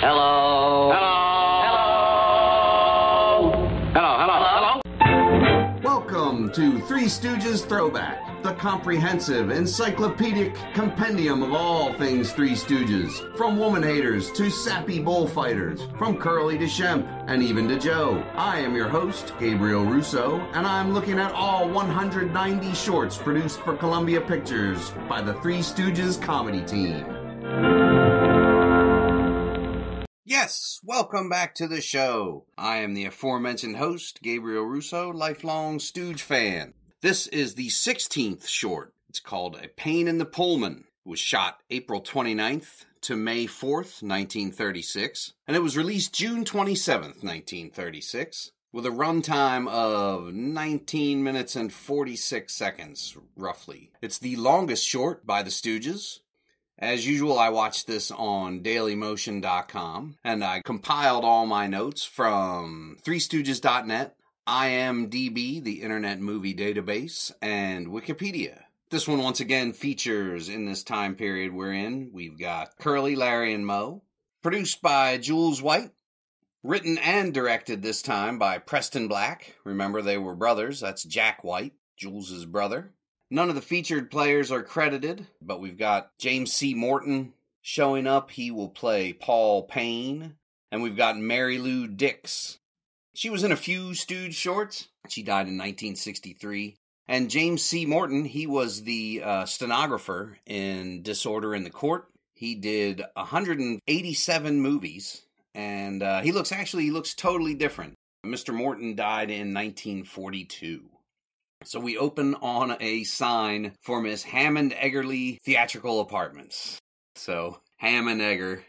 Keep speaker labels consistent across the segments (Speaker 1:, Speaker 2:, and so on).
Speaker 1: Hello. Hello. Hello. Hello. Hello.
Speaker 2: Welcome to Three Stooges Throwback, the comprehensive, encyclopedic compendium of all things Three Stooges. From woman haters to sappy bullfighters, from Curly to Shemp, and even to Joe. I am your host, Gabriel Russo, and I'm looking at all 190 shorts produced for Columbia Pictures by the Three Stooges comedy team. Yes, welcome back to the show. I am the aforementioned host, Gabriel Russo, lifelong Stooge fan. This is the 16th short. It's called A Pain in the Pullman. It was shot April 29th to May 4th, 1936, and it was released June 27th, 1936, with a runtime of 19 minutes and 46 seconds, roughly. It's the longest short by the Stooges, as usual, I watched this on dailymotion.com and I compiled all my notes from threestooges.net, IMDb, the Internet Movie Database, and Wikipedia. This one once again features in this time period we're in. We've got Curly, Larry, and Moe. Produced by Jules White. Written and directed this time by Preston Black. Remember, they were brothers. That's Jack White, Jules's brother. None of the featured players are credited, but we've got James C. Morton showing up. He will play Paul Payne. And we've got Mary Lou Dix. She was in a few Stooge shorts. She died in 1963. And James C. Morton, he was the uh, stenographer in Disorder in the Court. He did 187 movies, and uh, he looks actually he looks totally different. Mr. Morton died in 1942. So we open on a sign for Miss Hammond Eggerly Theatrical Apartments. So Hammond Egger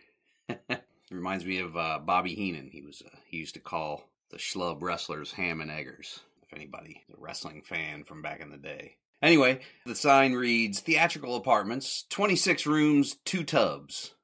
Speaker 2: reminds me of uh, Bobby Heenan. He was uh, he used to call the schlub wrestlers Hammond Eggers. If anybody a wrestling fan from back in the day. Anyway, the sign reads Theatrical Apartments, 26 rooms, two tubs,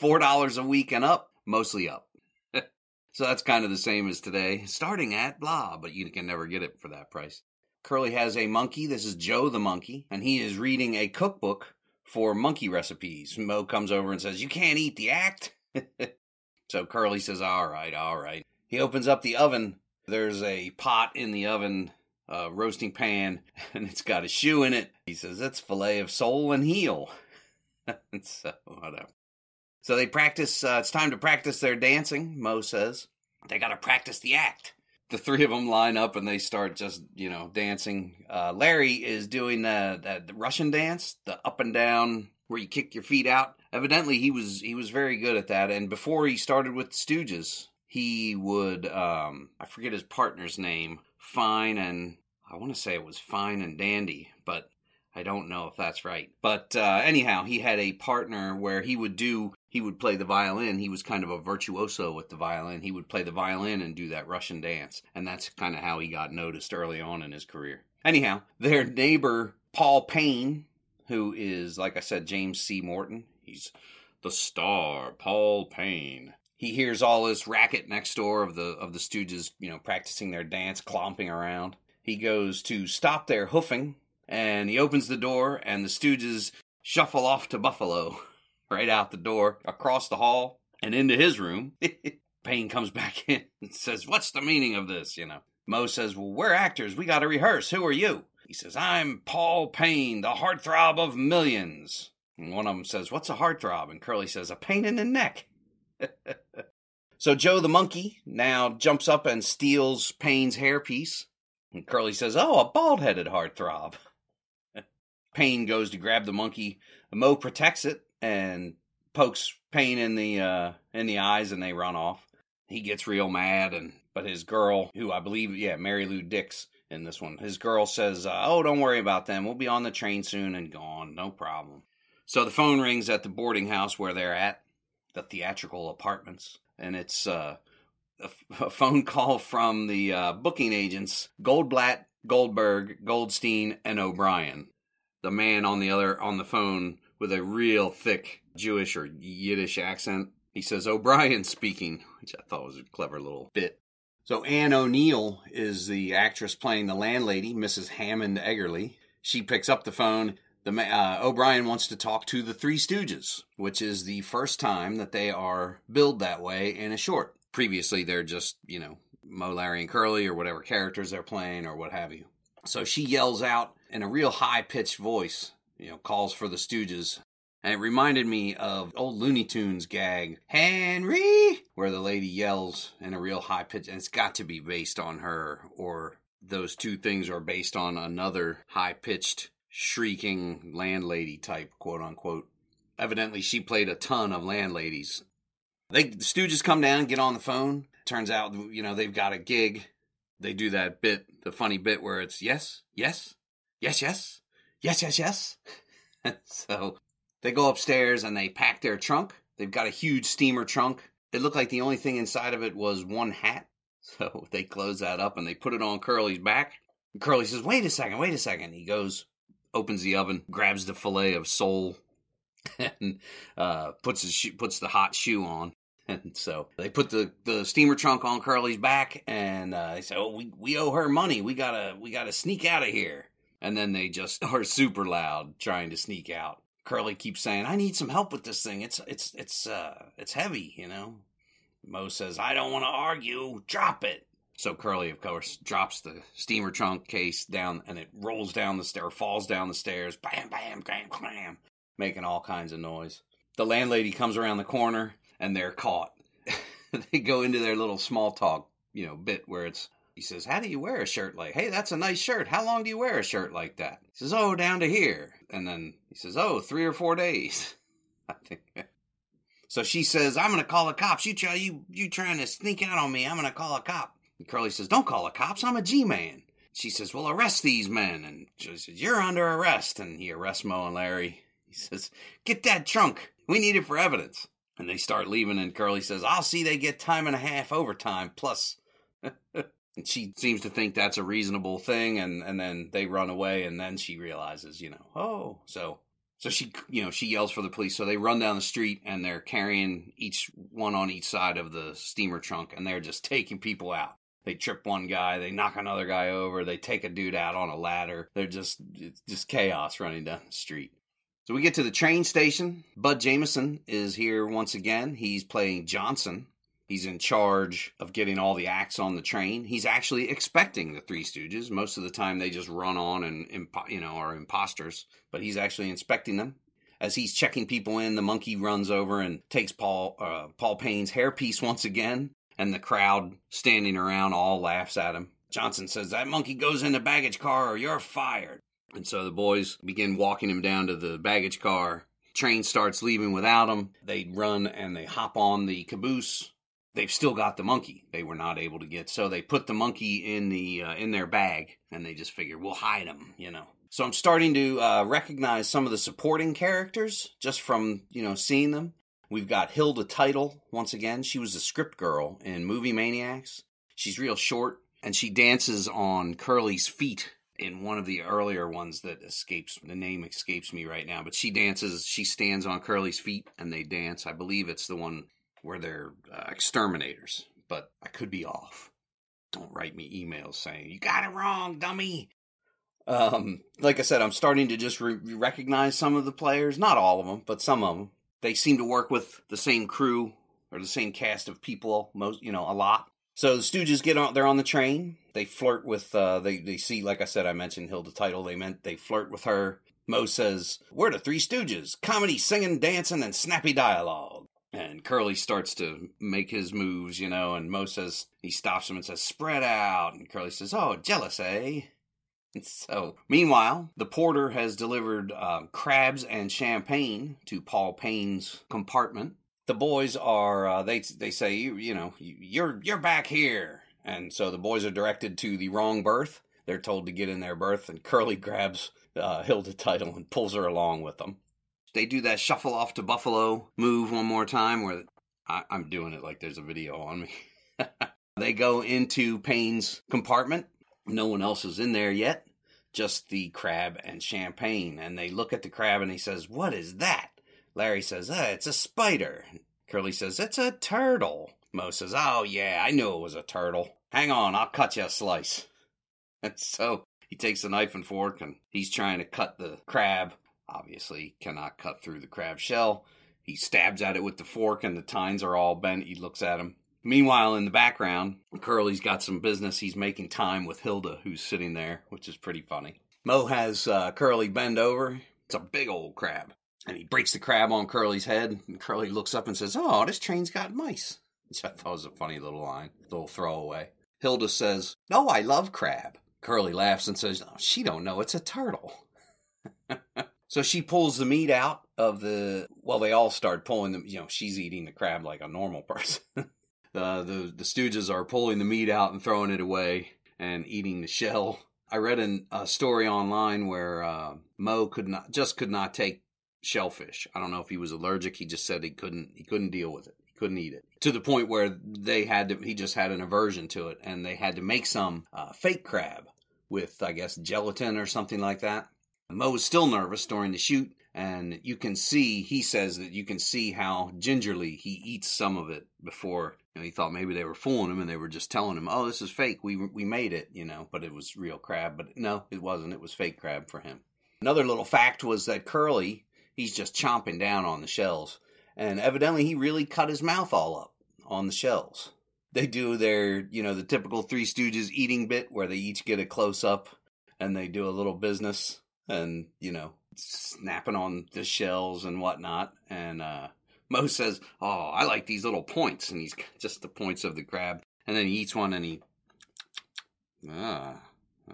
Speaker 2: $4 a week and up, mostly up. so that's kind of the same as today, starting at blah, but you can never get it for that price. Curly has a monkey. This is Joe the monkey, and he is reading a cookbook for monkey recipes. Moe comes over and says, You can't eat the act. so Curly says, All right, all right. He opens up the oven. There's a pot in the oven, a roasting pan, and it's got a shoe in it. He says, That's filet of sole and heel. so, whatever. So they practice, uh, it's time to practice their dancing, Moe says. They got to practice the act the three of them line up and they start just you know dancing. Uh, Larry is doing the, the, Russian dance, the up and down where you kick your feet out. Evidently, he was he was very good at that. And before he started with Stooges, he would um, I forget his partner's name, Fine and I want to say it was Fine and Dandy, but I don't know if that's right. But uh, anyhow, he had a partner where he would do he would play the violin. He was kind of a virtuoso with the violin. He would play the violin and do that Russian dance. And that's kind of how he got noticed early on in his career. Anyhow, their neighbor, Paul Payne, who is, like I said, James C. Morton, he's the star, Paul Payne. He hears all this racket next door of the of the Stooges, you know, practicing their dance, clomping around. He goes to stop their hoofing, and he opens the door, and the Stooges shuffle off to Buffalo. right out the door, across the hall, and into his room. Payne comes back in and says, What's the meaning of this? You know. Moe says, Well, we're actors. We got to rehearse. Who are you? He says, I'm Paul Payne, the heartthrob of millions. And one of them says, What's a heartthrob? And Curly says, A pain in the neck. so Joe the monkey now jumps up and steals Payne's hairpiece. And Curly says, Oh, a bald headed heartthrob. Payne goes to grab the monkey. Moe protects it and pokes Payne in the uh, in the eyes, and they run off. He gets real mad, and but his girl, who I believe, yeah, Mary Lou Dix in this one, his girl says, uh, "Oh, don't worry about them. We'll be on the train soon and gone. No problem." So the phone rings at the boarding house where they're at, the theatrical apartments, and it's uh, a, phone call from the uh, booking agents Goldblatt, Goldberg, Goldstein, and O'Brien. The man on the other on the phone with a real thick Jewish or Yiddish accent. He says, O'Brien speaking, which I thought was a clever little bit. So Anne O'Neal is the actress playing the landlady, Mrs. Hammond Eggerly. She picks up the phone. the uh, O'Brien wants to talk to the Three Stooges, which is the first time that they are billed that way in a short. Previously, they're just you know Moe, Larry, and Curly, or whatever characters they're playing, or what have you. So she yells out in a real high pitched voice, you know, calls for the Stooges. And it reminded me of old Looney Tunes gag, Henry, where the lady yells in a real high pitch, and it's got to be based on her, or those two things are based on another high pitched, shrieking landlady type, quote unquote. Evidently, she played a ton of landladies. They, the Stooges come down, get on the phone. Turns out, you know, they've got a gig. They do that bit, the funny bit where it's yes, yes, yes, yes, yes, yes, yes. so they go upstairs and they pack their trunk. They've got a huge steamer trunk. It looked like the only thing inside of it was one hat. So they close that up and they put it on Curly's back. And Curly says, Wait a second, wait a second. He goes, opens the oven, grabs the fillet of sole, and uh, puts, his shoe, puts the hot shoe on. And so they put the, the steamer trunk on Curly's back, and uh, they say, "Oh, we, we owe her money. We gotta we gotta sneak out of here." And then they just are super loud trying to sneak out. Curly keeps saying, "I need some help with this thing. It's it's it's uh it's heavy, you know." Moe says, "I don't want to argue. Drop it." So Curly, of course, drops the steamer trunk case down, and it rolls down the stair, falls down the stairs, bam, bam, bam, bam, making all kinds of noise. The landlady comes around the corner, and they're caught. they go into their little small talk, you know, bit where it's he says, How do you wear a shirt like hey, that's a nice shirt. How long do you wear a shirt like that? He says, Oh, down to here. And then he says, Oh, three or four days. So she says, I'm gonna call the cops. You try you you trying to sneak out on me, I'm gonna call a cop. And Curly says, Don't call the cops, I'm a G man. She says, Well arrest these men and she says, You're under arrest and he arrests Moe and Larry. He says, Get that trunk. We need it for evidence. And they start leaving, and Curly says, I'll see they get time and a half overtime plus. she seems to think that's a reasonable thing, and, and then they run away, and then she realizes, you know, oh, so. So she, you know, she yells for the police. So they run down the street and they're carrying each one on each side of the steamer trunk and they're just taking people out. They trip one guy, they knock another guy over, they take a dude out on a ladder. They're just, it's just chaos running down the street. So we get to the train station. Bud Jamison is here once again. He's playing Johnson. He's in charge of getting all the acts on the train. He's actually expecting the Three Stooges. Most of the time, they just run on and you know are imposters, but he's actually inspecting them. As he's checking people in, the monkey runs over and takes Paul uh, Paul Payne's hairpiece once again, and the crowd standing around all laughs at him. Johnson says, "That monkey goes in the baggage car, or you're fired." And so the boys begin walking him down to the baggage car. Train starts leaving without him. They run and they hop on the caboose. They've still got the monkey. They were not able to get, so they put the monkey in the uh, in their bag, and they just figure we'll hide him, you know. So I'm starting to uh, recognize some of the supporting characters just from you know seeing them. We've got Hilda Title once again. She was the script girl in Movie Maniacs. She's real short, and she dances on Curly's feet in one of the earlier ones that escapes the name escapes me right now but she dances she stands on curly's feet and they dance i believe it's the one where they're uh, exterminators but i could be off don't write me emails saying you got it wrong dummy um like i said i'm starting to just re- recognize some of the players not all of them but some of them they seem to work with the same crew or the same cast of people most you know a lot so the Stooges get on. They're on the train. They flirt with. Uh, they they see, like I said, I mentioned Hilda Title. They meant they flirt with her. Moe says, "We're the Three Stooges: comedy, singing, dancing, and snappy dialogue." And Curly starts to make his moves, you know. And Moe says he stops him and says, "Spread out." And Curly says, "Oh, jealous, eh?" And so, meanwhile, the porter has delivered uh, crabs and champagne to Paul Payne's compartment the boys are uh, they they say you you know you're you're back here, and so the boys are directed to the wrong berth. They're told to get in their berth, and Curly grabs uh, Hilda Title and pulls her along with them. They do that shuffle off to Buffalo move one more time, where I, I'm doing it like there's a video on me. they go into Payne's compartment. No one else is in there yet, just the crab and champagne. And they look at the crab and he says, What is that? Larry says, uh, it's a spider. Curly says, it's a turtle. Moe says, oh yeah, I knew it was a turtle. Hang on, I'll cut you a slice. And so he takes a knife and fork and he's trying to cut the crab obviously cannot cut through the crab shell. He stabs at it with the fork, and the tines are all bent. He looks at him. Meanwhile, in the background, Curly's got some business. He's making time with Hilda, who's sitting there, which is pretty funny. Moe has uh, Curly bend over. It's a big old crab. And he breaks the crab on Curly's head. And Curly looks up and says, Oh, this train's got mice. Which I thought was a funny little line, little throwaway. Hilda says, No, I love crab. Curly laughs and says, oh, She don't know it's a turtle. so she pulls the meat out of the. Well, they all start pulling them. You know, she's eating the crab like a normal person. uh, the the Stooges are pulling the meat out and throwing it away and eating the shell. I read in a story online where uh, Moe could not just could not take shellfish. I don't know if he was allergic. He just said he couldn't he couldn't deal with it. He couldn't eat it to the point where they had to. He just had an aversion to it, and they had to make some uh, fake crab with I guess gelatin or something like that. Moe was still nervous during the shoot, and you can see he says that you can see how gingerly he eats some of it before you know, he thought maybe they were fooling him and they were just telling him oh this is fake. We we made it you know but it was real crab but no it wasn't. It was fake crab for him. Another little fact was that curly he's just chomping down on the shells and evidently he really cut his mouth all up on the shells. They do their you know the typical three stooges eating bit where they each get a close up and they do a little business and you know snapping on the shells and whatnot. And uh, Moe says, "Oh, I like these little points," and he's just the points of the crab. And then he eats one, and he, ah,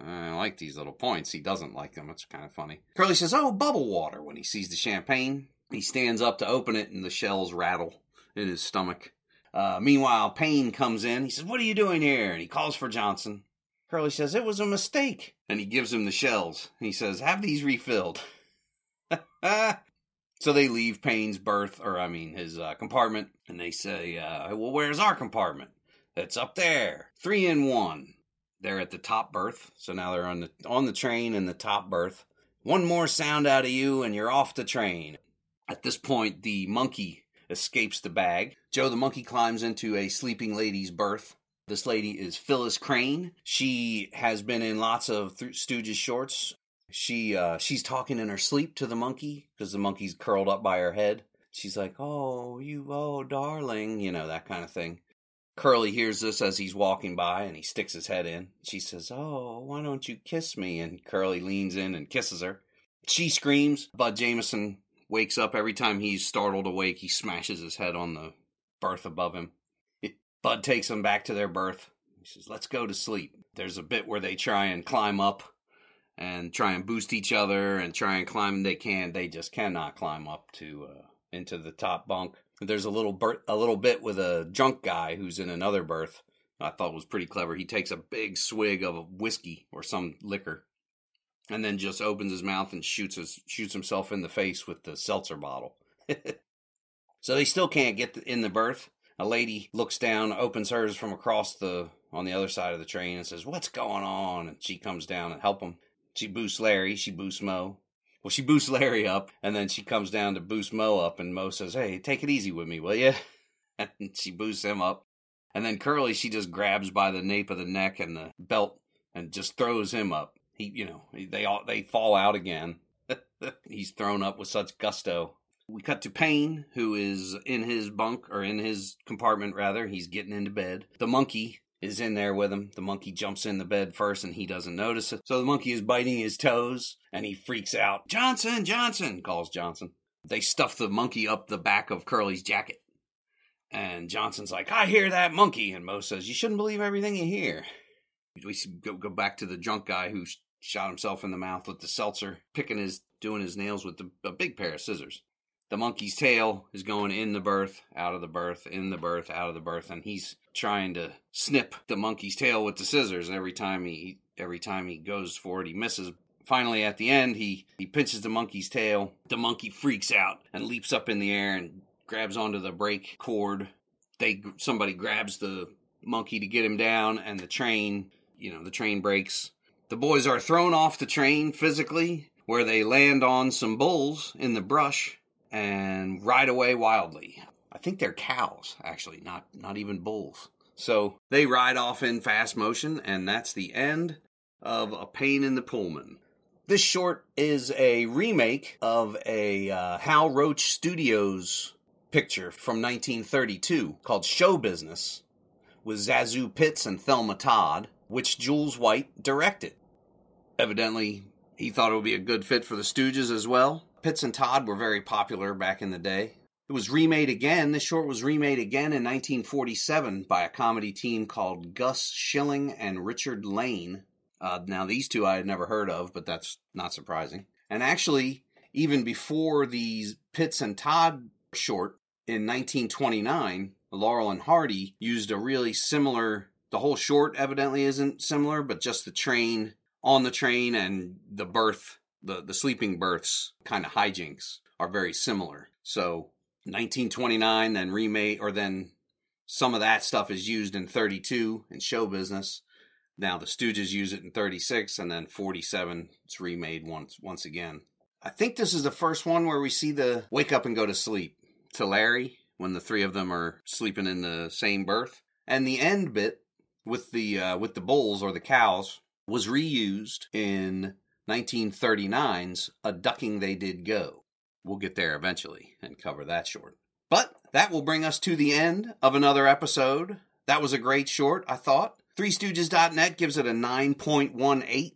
Speaker 2: I like these little points. He doesn't like them. It's kind of funny. Curly says, "Oh, bubble water." When he sees the champagne, he stands up to open it, and the shells rattle in his stomach. Uh, meanwhile, Payne comes in. He says, "What are you doing here?" And he calls for Johnson. Curly says, It was a mistake. And he gives him the shells. He says, Have these refilled. so they leave Payne's berth, or I mean his uh, compartment, and they say, uh, "Well, where's our compartment? It's up there, three in one." They're at the top berth, so now they're on the on the train in the top berth. One more sound out of you, and you're off the train. At this point, the monkey escapes the bag. Joe the monkey climbs into a sleeping lady's berth. This lady is Phyllis Crane. She has been in lots of Th- Stooges shorts. She uh, she's talking in her sleep to the monkey because the monkey's curled up by her head. She's like, "Oh, you, oh, darling," you know that kind of thing. Curly hears this as he's walking by and he sticks his head in. She says, "Oh, why don't you kiss me?" And Curly leans in and kisses her. She screams. Bud Jamison wakes up every time he's startled awake. He smashes his head on the berth above him. Bud takes them back to their berth. He says, Let's go to sleep. There's a bit where they try and climb up and try and boost each other and try and climb. They can. They just cannot climb up to uh, into the top bunk. There's a little ber- a little bit with a drunk guy who's in another berth. I thought was pretty clever. He takes a big swig of a whiskey or some liquor, and then just opens his mouth and shoots his, shoots himself in the face with the seltzer bottle. so they still can't get in the berth a lady looks down, opens hers from across the on the other side of the train and says, "What's going on?" And she comes down and help him. She boosts Larry. She boosts Moe. Well, she boosts Larry up, and then she comes down to boost Moe up, and Moe says, "Hey, take it easy with me, will you?" And she boosts him up, and then Curly she just grabs by the nape of the neck and the belt and just throws him up. He, you know, they all they fall out again. He's thrown up with such gusto. We cut to Payne, who is in his bunk, or in his compartment rather. He's getting into bed. The monkey is in there with him. The monkey jumps in the bed first and he doesn't notice it. So the monkey is biting his toes and he freaks out. Johnson, Johnson, calls Johnson. They stuff the monkey up the back of Curly's jacket. And Johnson's like, I hear that monkey. And Moe says, You shouldn't believe everything you hear. We go, go back to the drunk guy who shot himself in the mouth with the seltzer, picking his, doing his nails with the, a big pair of scissors the monkey's tail is going in the berth, out of the berth, in the berth, out of the berth, and he's trying to snip the monkey's tail with the scissors. And every time he every time he goes for it, he misses. Finally, at the end, he he pinches the monkey's tail. The monkey freaks out and leaps up in the air and grabs onto the brake cord. They somebody grabs the monkey to get him down, and the train, you know, the train breaks. The boys are thrown off the train physically, where they land on some bulls in the brush and ride away wildly. I think they're cows, actually, not not even bulls. So they ride off in fast motion, and that's the end of a pain in the Pullman. This short is a remake of a uh, Hal Roach Studios picture from 1932 called Show Business with ZaSu Pitts and Thelma Todd, which Jules White directed. Evidently, he thought it would be a good fit for the Stooges as well. Pitts and Todd were very popular back in the day. It was remade again. This short was remade again in 1947 by a comedy team called Gus Schilling and Richard Lane. Uh, now, these two I had never heard of, but that's not surprising. And actually, even before these Pitts and Todd short in 1929, Laurel and Hardy used a really similar. The whole short evidently isn't similar, but just the train on the train and the berth, the, the sleeping berths kind of hijinks are very similar. So 1929, then remake, or then some of that stuff is used in 32 in show business. Now the Stooges use it in 36, and then 47 it's remade once once again. I think this is the first one where we see the wake up and go to sleep to Larry when the three of them are sleeping in the same berth, and the end bit with the uh, with the bulls or the cows was reused in 1939's A Ducking They Did Go. We'll get there eventually and cover that short. But that will bring us to the end of another episode. That was a great short, I thought. Three ThreeStooges.net gives it a 9.18,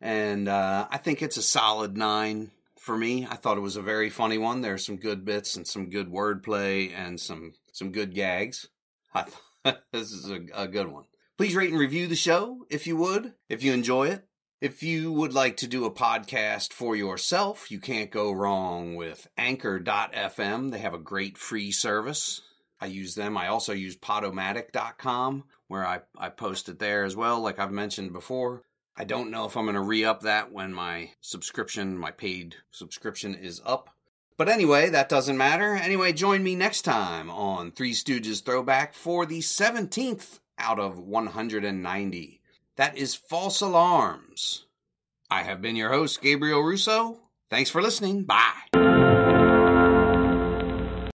Speaker 2: and uh, I think it's a solid 9 for me. I thought it was a very funny one. There's some good bits and some good wordplay and some, some good gags. I this is a, a good one. Please rate and review the show if you would, if you enjoy it. If you would like to do a podcast for yourself, you can't go wrong with anchor.fm. They have a great free service. I use them. I also use podomatic.com where I, I post it there as well, like I've mentioned before. I don't know if I'm going to re up that when my subscription, my paid subscription is up. But anyway, that doesn't matter. Anyway, join me next time on Three Stooges Throwback for the 17th out of 190. That is False Alarms. I have been your host, Gabriel Russo. Thanks for listening. Bye.